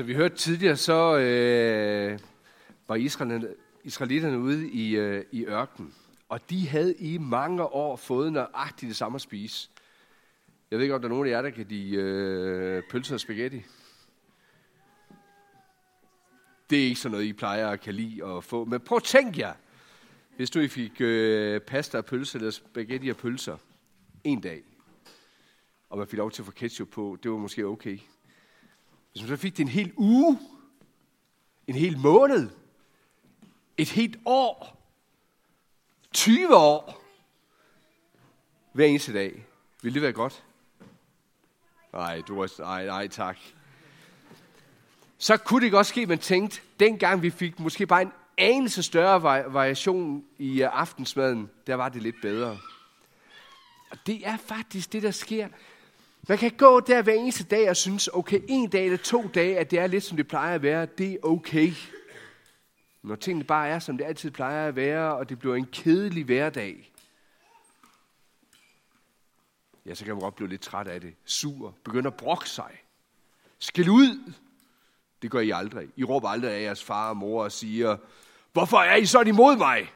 Så vi hørte tidligere, så øh, var israelitterne, ude i, øh, i ørkenen. Og de havde i mange år fået nøjagtigt det samme at spise. Jeg ved ikke, om der er nogen af jer, der kan de øh, pølser og spaghetti. Det er ikke sådan noget, I plejer at kan lide at få. Men prøv at tænk jer, hvis du fik øh, pasta og pølser eller spaghetti og pølser en dag, og man fik lov til at få ketchup på, det var måske okay. Hvis man så fik det en hel uge, en hel måned, et helt år, 20 år, hver eneste dag, ville det være godt? Nej, du var, nej, nej, tak. Så kunne det også ske, at man tænkte, dengang vi fik måske bare en anelse større variation i øh, aftensmaden, der var det lidt bedre. Og det er faktisk det, der sker. Man kan gå der hver eneste dag og synes, okay, en dag eller to dage, at det er lidt, som det plejer at være, det er okay. Når tingene bare er, som det altid plejer at være, og det bliver en kedelig hverdag, ja, så kan man godt blive lidt træt af det. Sur, begynder at brokke sig. Skæld ud. Det gør I aldrig. I råber aldrig af jeres far og mor og siger, hvorfor er I sådan imod mig?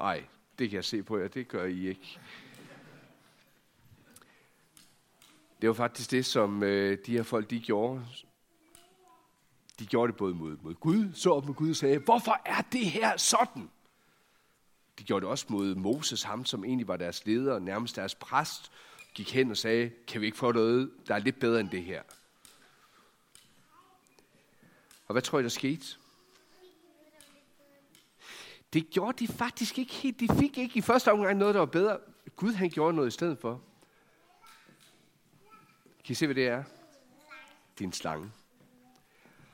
Nej, det kan jeg se på jer, det gør I ikke. Det var faktisk det, som øh, de her folk, de gjorde. De gjorde det både mod, mod Gud, så op mod Gud og sagde, hvorfor er det her sådan? De gjorde det også mod Moses, ham som egentlig var deres leder, nærmest deres præst, gik hen og sagde, kan vi ikke få noget, der er lidt bedre end det her? Og hvad tror I, der skete? Det gjorde de faktisk ikke helt. De fik ikke i første omgang noget, der var bedre. Gud han gjorde noget i stedet for. Kan I se, hvad det er? Det er en slange.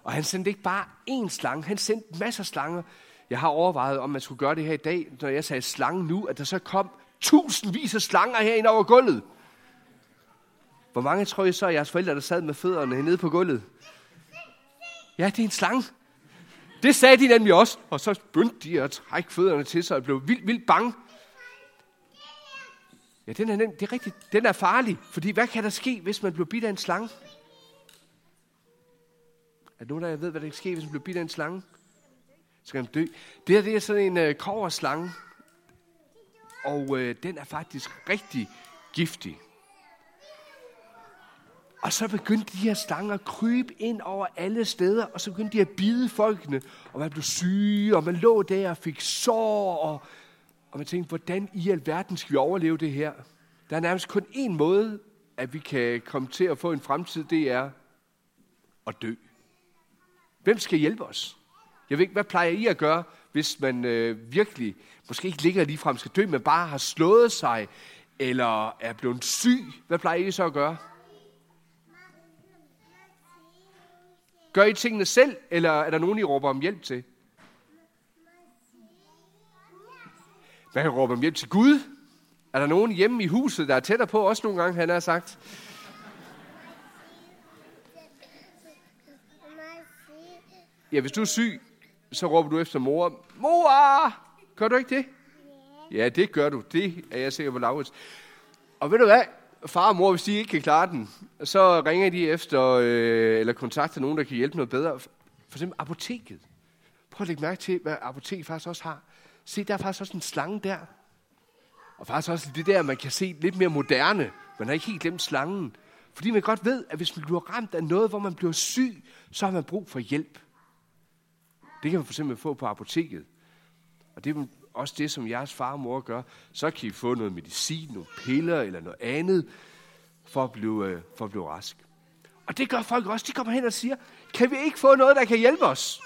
Og han sendte ikke bare én slange, han sendte masser af slanger. Jeg har overvejet, om man skulle gøre det her i dag, når jeg sagde slange nu, at der så kom tusindvis af slanger herinde over gulvet. Hvor mange tror I så, at jeres forældre, der sad med fødderne nede på gulvet? Ja, det er en slange. Det sagde de nemlig også. Og så begyndte de at trække fødderne til sig og blev vildt, vildt bange. Ja, den er, det er rigtigt. Den er farlig, fordi hvad kan der ske, hvis man bliver bidt af en slange? Er nogen der ved, hvad der kan ske, hvis man bliver bidt af en slange? Så kan man dø. Det her det er sådan en øh, koverslange, og øh, den er faktisk rigtig giftig. Og så begyndte de her slanger at krybe ind over alle steder, og så begyndte de at bide folkene, og man blev syge, og man lå der og fik sår, og og man tænkte, hvordan i alverden skal vi overleve det her? Der er nærmest kun én måde, at vi kan komme til at få en fremtid, det er at dø. Hvem skal hjælpe os? Jeg ved ikke, hvad plejer I at gøre, hvis man øh, virkelig, måske ikke ligger lige frem skal dø, men bare har slået sig, eller er blevet syg? Hvad plejer I så at gøre? Gør I tingene selv, eller er der nogen, I råber om hjælp til? Man kan råbe dem hjem til Gud. Er der nogen hjemme i huset, der er tættere på også nogle gange, han har sagt? Ja, hvis du er syg, så råber du efter mor. Mor! Gør du ikke det? Ja, det gør du. Det er jeg sikker på, Laurits. Og ved du hvad? Far og mor, hvis de ikke kan klare den, så ringer de efter, øh, eller kontakter nogen, der kan hjælpe noget bedre. For eksempel apoteket. Prøv at lægge mærke til, hvad apoteket faktisk også har. Se, der er faktisk også en slange der. Og faktisk også det der, man kan se lidt mere moderne. Man har ikke helt glemt slangen. Fordi man godt ved, at hvis man bliver ramt af noget, hvor man bliver syg, så har man brug for hjælp. Det kan man for eksempel få på apoteket. Og det er også det, som jeres far og mor gør. Så kan I få noget medicin, nogle piller eller noget andet, for at blive, øh, for at blive rask. Og det gør folk også. De kommer hen og siger, kan vi ikke få noget, der kan hjælpe os?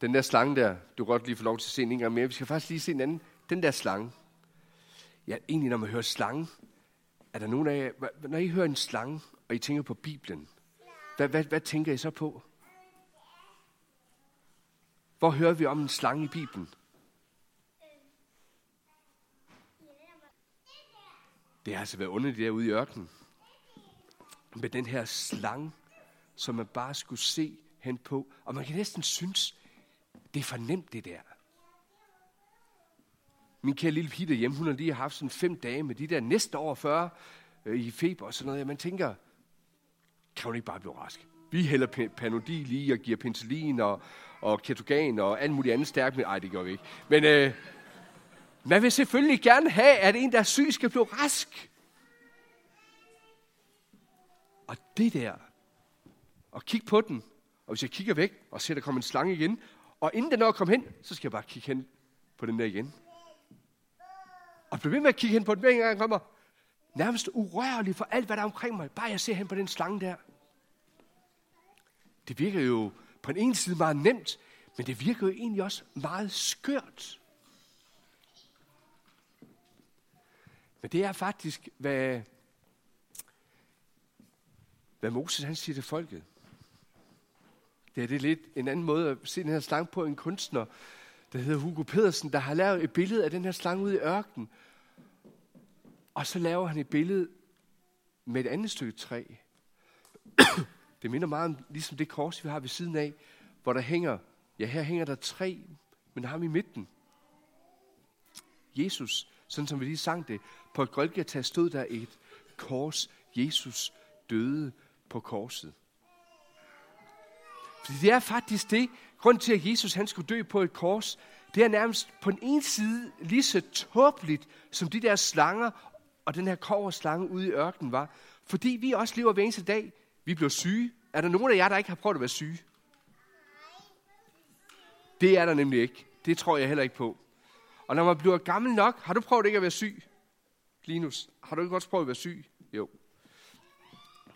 Den der slange der, du kan godt lige få lov til at se en gang mere. Vi skal faktisk lige se en anden. Den der slange. Ja, egentlig når man hører slange, er der nogen af jer, når I hører en slange, og I tænker på Bibelen, hvad, hvad, hvad tænker I så på? Hvor hører vi om en slange i Bibelen? Det har altså været underligt derude i ørkenen. Med den her slange, som man bare skulle se hen på. Og man kan næsten synes, det er for nemt, det der. Min kære lille pige derhjemme, hun har lige haft sådan fem dage med de der næste over 40 øh, i feber og sådan noget. man tænker, kan hun ikke bare blive rask? Vi hælder panodil i og giver penicillin og, og ketogan og alt muligt andet stærkt. Men, ej, det gør vi ikke. Men øh, man vil selvfølgelig gerne have, at en, der er syg, skal blive rask. Og det der, og kig på den, og hvis jeg kigger væk og ser, der kommer en slange igen, og inden den når at komme hen, så skal jeg bare kigge hen på den der igen. Og blive ved med at kigge hen på den, hver gang kommer nærmest urørlig for alt, hvad der er omkring mig. Bare jeg ser hen på den slange der. Det virker jo på den ene side meget nemt, men det virker jo egentlig også meget skørt. Men det er faktisk, hvad, hvad Moses han siger til folket. Det er det lidt en anden måde at se den her slange på en kunstner, der hedder Hugo Pedersen, der har lavet et billede af den her slange ude i ørkenen. Og så laver han et billede med et andet stykke træ. Det minder meget om ligesom det kors, vi har ved siden af, hvor der hænger, ja her hænger der tre, men ham i midten. Jesus, sådan som vi lige sang det, på Golgata stod der et kors. Jesus døde på korset. Fordi det er faktisk det, grund til, at Jesus han skulle dø på et kors, det er nærmest på den ene side lige så tåbeligt, som de der slanger og den her koverslange ude i ørkenen var. Fordi vi også lever hver eneste dag. Vi bliver syge. Er der nogen af jer, der ikke har prøvet at være syge? Det er der nemlig ikke. Det tror jeg heller ikke på. Og når man bliver gammel nok, har du prøvet ikke at være syg? Linus, har du ikke også prøvet at være syg? Jo.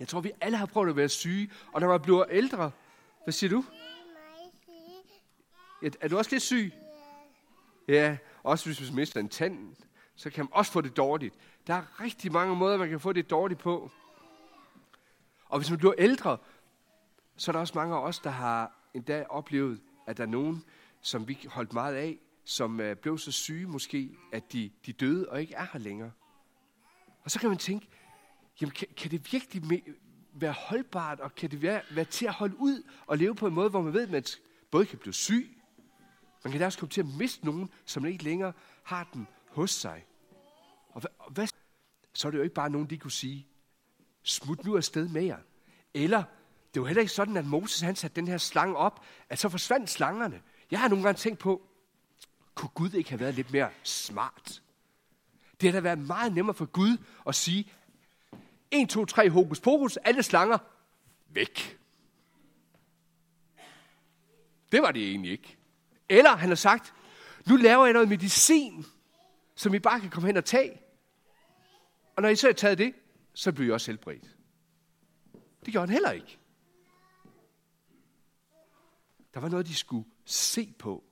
Jeg tror, vi alle har prøvet at være syge. Og når man bliver ældre, hvad siger du? Ja, er du også lidt syg? Ja, også hvis man mister en tand, så kan man også få det dårligt. Der er rigtig mange måder, man kan få det dårligt på. Og hvis man bliver ældre, så er der også mange af os, der har endda oplevet, at der er nogen, som vi holdt meget af, som øh, blev så syge måske, at de, de døde og ikke er her længere. Og så kan man tænke, jamen kan, kan det virkelig være holdbart, og kan det være, være til at holde ud og leve på en måde, hvor man ved, at man både kan blive syg, man kan også komme til at miste nogen, som ikke længere har den hos sig. Og hvad, og hvad, så er det jo ikke bare nogen, de kunne sige, smut nu afsted med jer. Eller, det var heller ikke sådan, at Moses han satte den her slange op, at så forsvandt slangerne. Jeg har nogle gange tænkt på, kunne Gud ikke have været lidt mere smart? Det har da været meget nemmere for Gud at sige, 1, 2, 3, hokus pokus, alle slanger, væk. Det var det egentlig ikke. Eller han har sagt, nu laver jeg noget medicin, som I bare kan komme hen og tage. Og når I så har taget det, så bliver I også helbredt. Det gjorde han heller ikke. Der var noget, de skulle se på.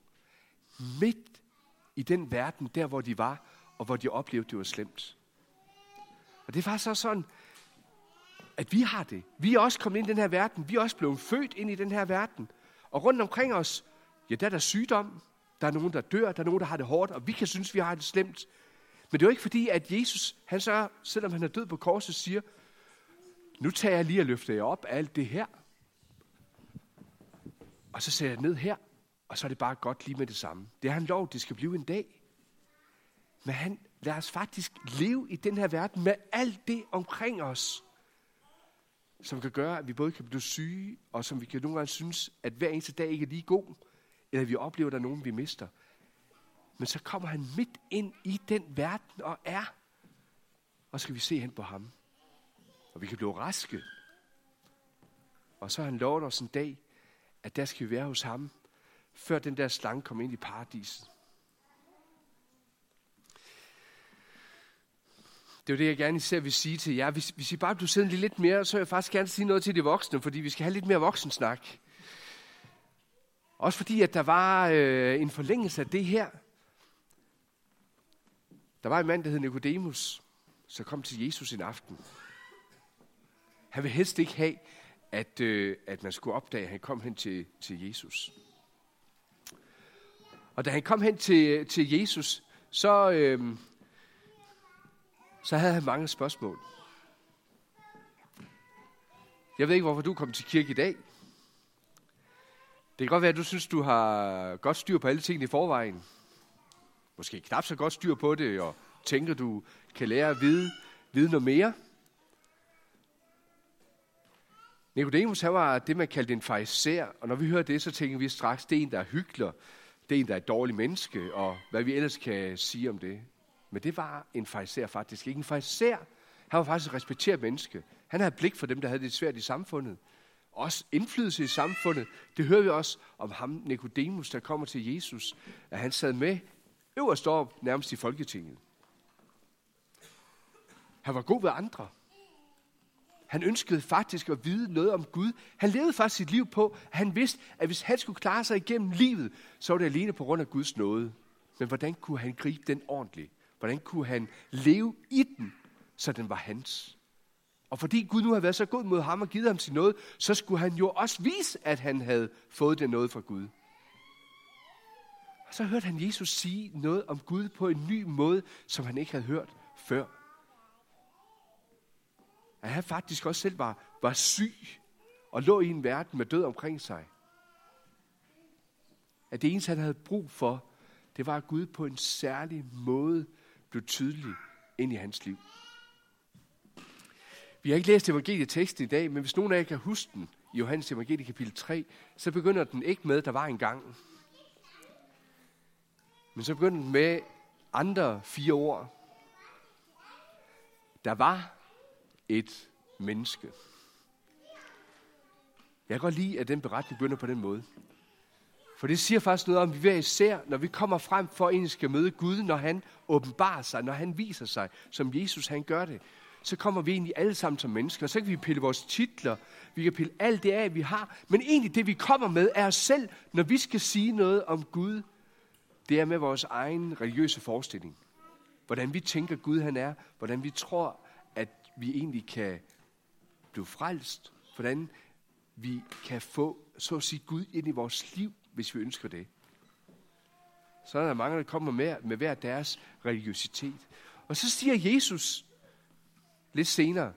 Midt i den verden, der hvor de var, og hvor de oplevede, det var slemt. Og det var så sådan, at vi har det. Vi er også kommet ind i den her verden. Vi er også blevet født ind i den her verden. Og rundt omkring os, ja, der er der sygdom. Der er nogen, der dør. Der er nogen, der har det hårdt. Og vi kan synes, vi har det slemt. Men det er jo ikke fordi, at Jesus, han så, selvom han er død på korset, siger, nu tager jeg lige og løfter jer op af alt det her. Og så sætter jeg ned her, og så er det bare godt lige med det samme. Det er han lov, det skal blive en dag. Men han lader os faktisk leve i den her verden med alt det omkring os, som kan gøre, at vi både kan blive syge, og som vi kan nogle gange synes, at hver eneste dag ikke er lige god, eller vi oplever, at der er nogen, vi mister. Men så kommer han midt ind i den verden og er. Og så skal vi se hen på ham. Og vi kan blive raske. Og så har han lovet os en dag, at der skal vi være hos ham, før den der slange kommer ind i paradiset. Det er jo det, jeg gerne især vil sige til jer. Hvis, hvis I bare bliver siddende lidt mere, så vil jeg faktisk gerne sige noget til de voksne, fordi vi skal have lidt mere voksensnak. Også fordi, at der var øh, en forlængelse af det her. Der var en mand, der hed Nicodemus, som kom til Jesus en aften. Han ville helst ikke have, at, øh, at man skulle opdage, at han kom hen til, til Jesus. Og da han kom hen til, til Jesus, så, øh, så havde han mange spørgsmål. Jeg ved ikke, hvorfor du kom til kirke i dag. Det kan godt være, at du synes, du har godt styr på alle tingene i forvejen. måske knap så godt styr på det, og tænker, du kan lære at vide, vide noget mere. Nicodemus, han var det, man kaldte en fariser, og når vi hører det, så tænker vi straks, det er en, der er hyggelig, det er en, der er et dårligt menneske, og hvad vi ellers kan sige om det. Men det var en fariser faktisk ikke. En fariser, han var faktisk et respekteret menneske. Han havde blik for dem, der havde det svært i samfundet. Også indflydelse i samfundet. Det hører vi også om ham, Nikodemus, der kommer til Jesus, at han sad med øverst op nærmest i Folketinget. Han var god ved andre. Han ønskede faktisk at vide noget om Gud. Han levede faktisk sit liv på, at han vidste, at hvis han skulle klare sig igennem livet, så var det alene på grund af Guds nåde. Men hvordan kunne han gribe den ordentligt? Hvordan kunne han leve i den, så den var hans? Og fordi Gud nu havde været så god mod ham og givet ham sin noget, så skulle han jo også vise, at han havde fået det noget fra Gud. Og så hørte han Jesus sige noget om Gud på en ny måde, som han ikke havde hørt før at han faktisk også selv var, var syg og lå i en verden med død omkring sig. At det eneste, han havde brug for, det var, at Gud på en særlig måde blev tydelig ind i hans liv. Vi har ikke læst evangelieteksten i dag, men hvis nogen af jer kan huske den i Johannes evangelie kapitel 3, så begynder den ikke med, der var en gang. Men så begynder den med andre fire ord. Der var et menneske. Jeg kan godt lide, at den beretning begynder på den måde. For det siger faktisk noget om, at vi hver især, når vi kommer frem for, at en skal møde Gud, når han åbenbarer sig, når han viser sig, som Jesus han gør det, så kommer vi egentlig alle sammen som mennesker. Så kan vi pille vores titler, vi kan pille alt det af, vi har. Men egentlig det, vi kommer med, er os selv, når vi skal sige noget om Gud. Det er med vores egen religiøse forestilling. Hvordan vi tænker Gud han er, hvordan vi tror, at vi egentlig kan blive frelst, hvordan vi kan få, så at sige, Gud ind i vores liv, hvis vi ønsker det. Så er der mange, der kommer med, med hver deres religiøsitet. Og så siger Jesus lidt senere,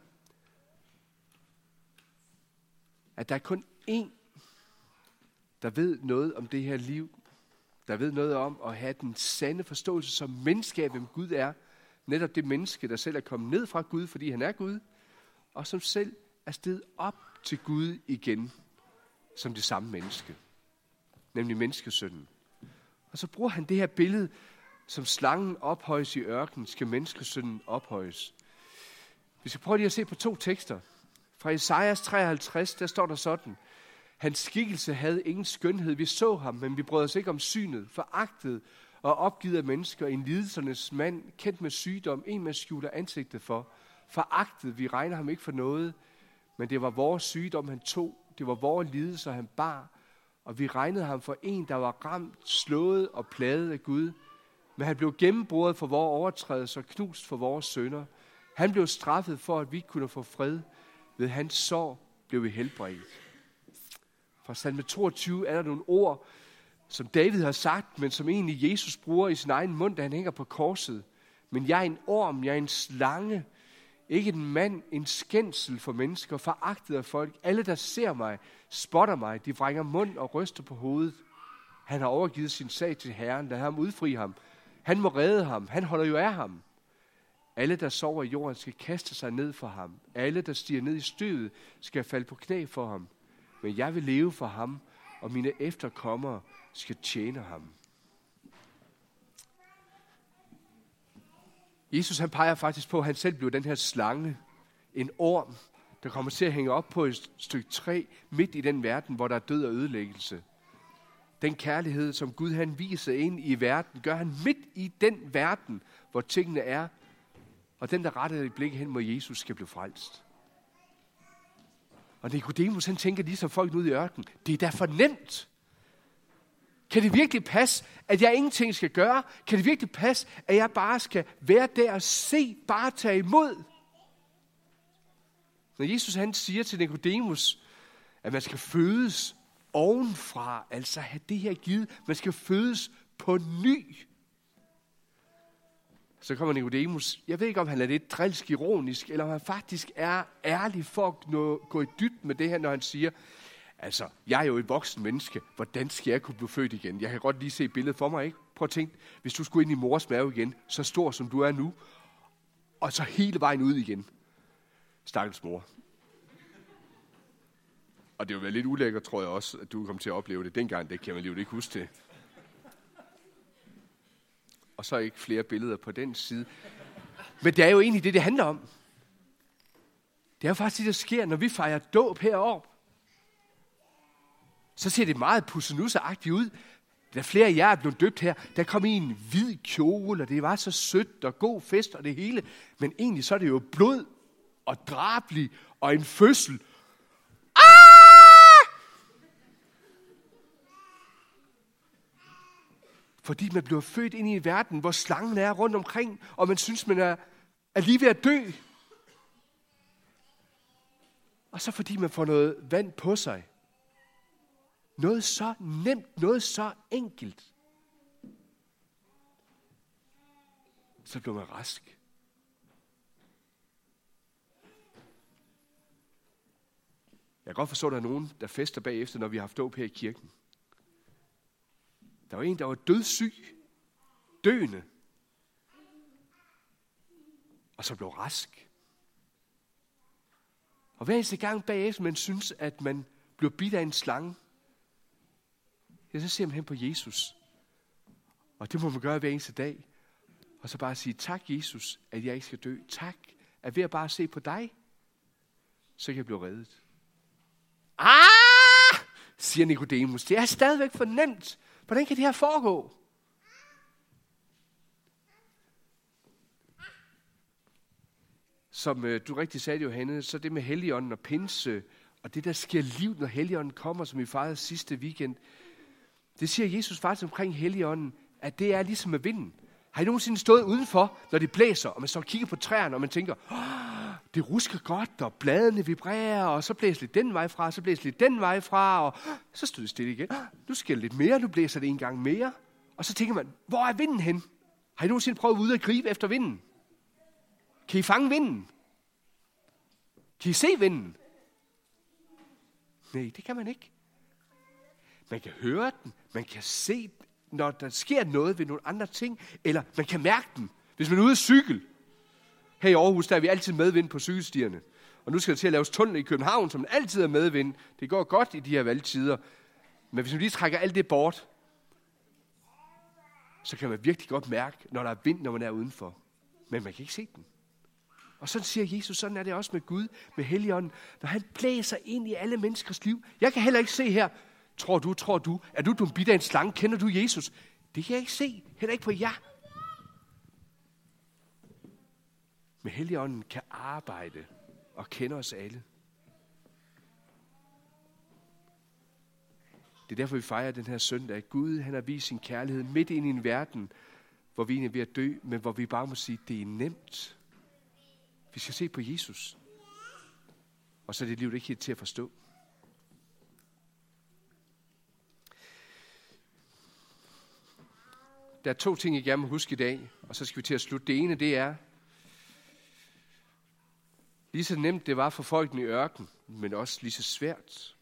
at der er kun én, der ved noget om det her liv, der ved noget om at have den sande forståelse som menneske hvem Gud er, Netop det menneske, der selv er kommet ned fra Gud, fordi han er Gud, og som selv er steget op til Gud igen, som det samme menneske. Nemlig menneskesønnen. Og så bruger han det her billede, som slangen ophøjes i ørkenen, skal menneskesønnen ophøjes. Vi skal prøve lige at se på to tekster. Fra Esajas 53, der står der sådan. Hans skikkelse havde ingen skønhed. Vi så ham, men vi brød os ikke om synet. Foragtet og opgivet af mennesker, en lidelsernes mand, kendt med sygdom, en man skjuler ansigtet for, foragtet, vi regner ham ikke for noget, men det var vores sygdom, han tog, det var vores lidelser, han bar, og vi regnede ham for en, der var ramt, slået og plaget af Gud. Men han blev gennembrudt for vores overtrædelser, knust for vores sønder. Han blev straffet for, at vi kunne få fred. Ved hans sår blev vi helbredt. Fra salme 22 er der nogle ord, som David har sagt, men som egentlig Jesus bruger i sin egen mund, da han hænger på korset. Men jeg er en orm, jeg er en slange, ikke en mand, en skændsel for mennesker, foragtet af folk. Alle, der ser mig, spotter mig, de vrænger mund og ryster på hovedet. Han har overgivet sin sag til Herren, lad ham udfri ham. Han må redde ham, han holder jo af ham. Alle, der sover i jorden, skal kaste sig ned for ham. Alle, der stiger ned i støvet, skal falde på knæ for ham. Men jeg vil leve for ham, og mine efterkommere skal tjene ham. Jesus han peger faktisk på, at han selv blev den her slange, en orm, der kommer til at hænge op på et stykke træ midt i den verden, hvor der er død og ødelæggelse. Den kærlighed, som Gud han viser ind i verden, gør han midt i den verden, hvor tingene er, og den, der retter et blik hen mod Jesus, skal blive frelst. Og Nicodemus, han tænker ligesom folk ude i ørkenen, det er da for nemt. Kan det virkelig passe, at jeg ingenting skal gøre? Kan det virkelig passe, at jeg bare skal være der og se, bare tage imod? Når Jesus han siger til Nikodemus, at man skal fødes ovenfra, altså have det her givet, man skal fødes på ny. Så kommer Nicodemus, jeg ved ikke om han er lidt drilsk ironisk, eller om han faktisk er ærlig for at nå, gå i dybt med det her, når han siger, Altså, jeg er jo et voksen menneske. Hvordan skal jeg kunne blive født igen? Jeg kan godt lige se billedet for mig, ikke? Prøv at tænke, hvis du skulle ind i mors mave igen, så stor som du er nu, og så hele vejen ud igen. Stakkels mor. Og det vil være lidt ulækkert, tror jeg også, at du kom til at opleve det dengang. Det kan man jo ikke huske til. Og så ikke flere billeder på den side. Men det er jo egentlig det, det handler om. Det er jo faktisk det, der sker, når vi fejrer dåb heroppe. Så ser det meget pussenusseagtigt ud. Der flere af jer er blevet døbt her. Der kom i en hvid kjole, og det var så sødt og god fest og det hele. Men egentlig så er det jo blod og drabelig og en fødsel. Ah! Fordi man bliver født ind i en verden, hvor slangen er rundt omkring, og man synes, man er, er lige ved at dø. Og så fordi man får noget vand på sig. Noget så nemt, noget så enkelt. Så blev man rask. Jeg kan godt forstå, at der er nogen, der fester bagefter, når vi har haft dåb her i kirken. Der var en, der var dødssyg, døende, og så blev rask. Og hver eneste gang bagefter, man synes, at man blev bidt af en slange, ja, så ser man hen på Jesus. Og det må man gøre hver eneste dag. Og så bare sige, tak Jesus, at jeg ikke skal dø. Tak, at ved at bare se på dig, så kan jeg blive reddet. Ah, siger Nikodemus. Det er stadigvæk for nemt. Hvordan kan det her foregå? Som øh, du rigtig sagde, Johanne, så det med Helligånden og pinse, og det der sker liv, når Helligånden kommer, som vi fejrede sidste weekend, det siger Jesus faktisk omkring Helligånden, at det er ligesom med vinden. Har I nogensinde stået udenfor, når det blæser, og man så kigger på træerne, og man tænker, oh, det rusker godt, og bladene vibrerer, og så blæser lidt den vej fra, så blæser lidt den vej fra, og så stod det stille igen. Nu sker det lidt mere, nu blæser det en gang mere. Og så tænker man, hvor er vinden hen? Har I nogensinde prøvet ud at gribe efter vinden? Kan I fange vinden? Kan I se vinden? Nej, det kan man ikke. Man kan høre den, man kan se når der sker noget ved nogle andre ting, eller man kan mærke den. Hvis man er ude at cykle, her i Aarhus, der er vi altid medvind på cykelstierne. Og nu skal der til at laves tunnel i København, som altid er medvind. Det går godt i de her valgtider. Men hvis man lige trækker alt det bort, så kan man virkelig godt mærke, når der er vind, når man er udenfor. Men man kan ikke se den. Og sådan siger Jesus, sådan er det også med Gud, med Helligånden, når han blæser ind i alle menneskers liv. Jeg kan heller ikke se her, tror du, tror du, er du dum bitte af en slange, kender du Jesus? Det kan jeg ikke se, heller ikke på jer. Men Helligånden kan arbejde og kende os alle. Det er derfor, vi fejrer den her søndag. Gud han har vist sin kærlighed midt ind i en verden, hvor vi er ved at dø, men hvor vi bare må sige, det er nemt. Vi skal se på Jesus. Og så er det livet ikke helt til at forstå. Der er to ting, jeg gerne må huske i dag, og så skal vi til at slutte. Det ene, det er, lige så nemt det var for folkene i ørken, men også lige så svært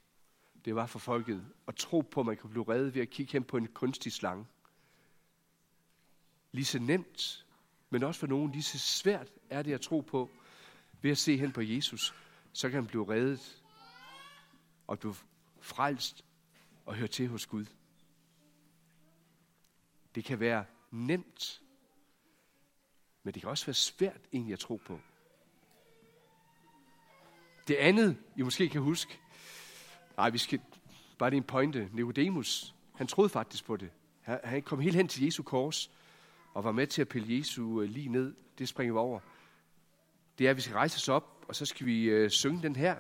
det var for folket at tro på, at man kan blive reddet ved at kigge hen på en kunstig slange. Lige så nemt, men også for nogen lige så svært er det at tro på, ved at se hen på Jesus, så kan han blive reddet og blive frelst og høre til hos Gud. Det kan være nemt, men det kan også være svært egentlig at tro på. Det andet, I måske kan huske, nej, vi skal bare det en pointe. Nicodemus, han troede faktisk på det. Han kom helt hen til Jesu kors og var med til at pille Jesu øh, lige ned. Det springer vi over. Det er, at vi skal rejse os op, og så skal vi øh, synge den her